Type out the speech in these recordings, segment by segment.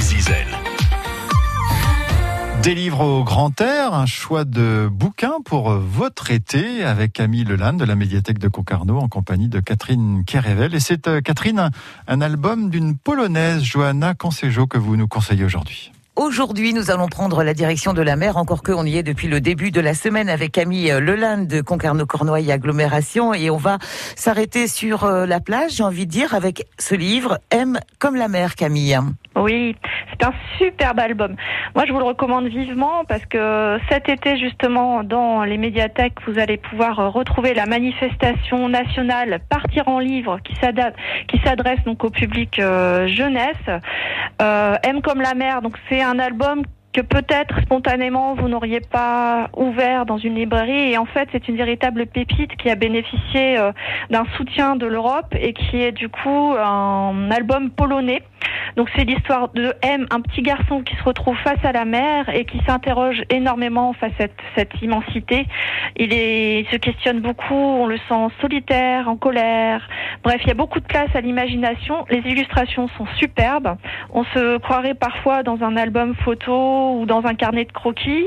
Zizel. Des livres au grand air, un choix de bouquins pour votre été avec Camille Leland de la médiathèque de Concarneau en compagnie de Catherine Kerevel. Et c'est euh, Catherine, un album d'une polonaise, Johanna Consejo, que vous nous conseillez aujourd'hui. Aujourd'hui, nous allons prendre la direction de la mer, encore que on y est depuis le début de la semaine avec Camille Leland de Concarneau-Cornouailles Agglomération et on va s'arrêter sur euh, la plage, j'ai envie de dire, avec ce livre M comme la mer, Camille. Oui, un superbe album. Moi, je vous le recommande vivement parce que cet été, justement, dans les médiathèques, vous allez pouvoir retrouver la manifestation nationale Partir en livre qui s'adresse donc au public euh, jeunesse. Euh, M comme la mer, donc c'est un album que peut-être spontanément vous n'auriez pas ouvert dans une librairie et en fait c'est une véritable pépite qui a bénéficié euh, d'un soutien de l'Europe et qui est du coup un album polonais donc c'est l'histoire de M, un petit garçon qui se retrouve face à la mer et qui s'interroge énormément face à cette, cette immensité. Il, se questionne beaucoup, on le sent solitaire, en colère. Bref, il y a beaucoup de place à l'imagination. Les illustrations sont superbes. On se croirait parfois dans un album photo ou dans un carnet de croquis.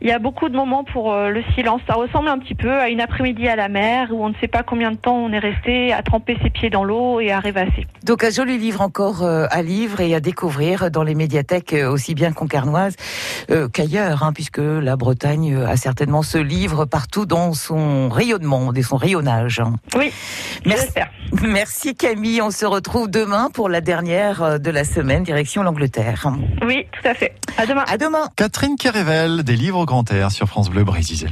Il y a beaucoup de moments pour euh, le silence. Ça ressemble un petit peu à une après-midi à la mer où on ne sait pas combien de temps on est resté à tremper ses pieds dans l'eau et à rêvasser. Donc un joli livre encore euh, à lire et à découvrir dans les médiathèques euh, aussi bien concarnoises qu'ailleurs, hein, puisque la Bretagne a certainement ce livre partout dans son rayonnement, et son rayonnage. Oui, merci. Merci Camille, on se retrouve demain pour la dernière de la semaine, direction l'Angleterre. Oui, tout à fait. À demain. À demain. Catherine Kérével, des livres grand air sur France Bleu Brésil.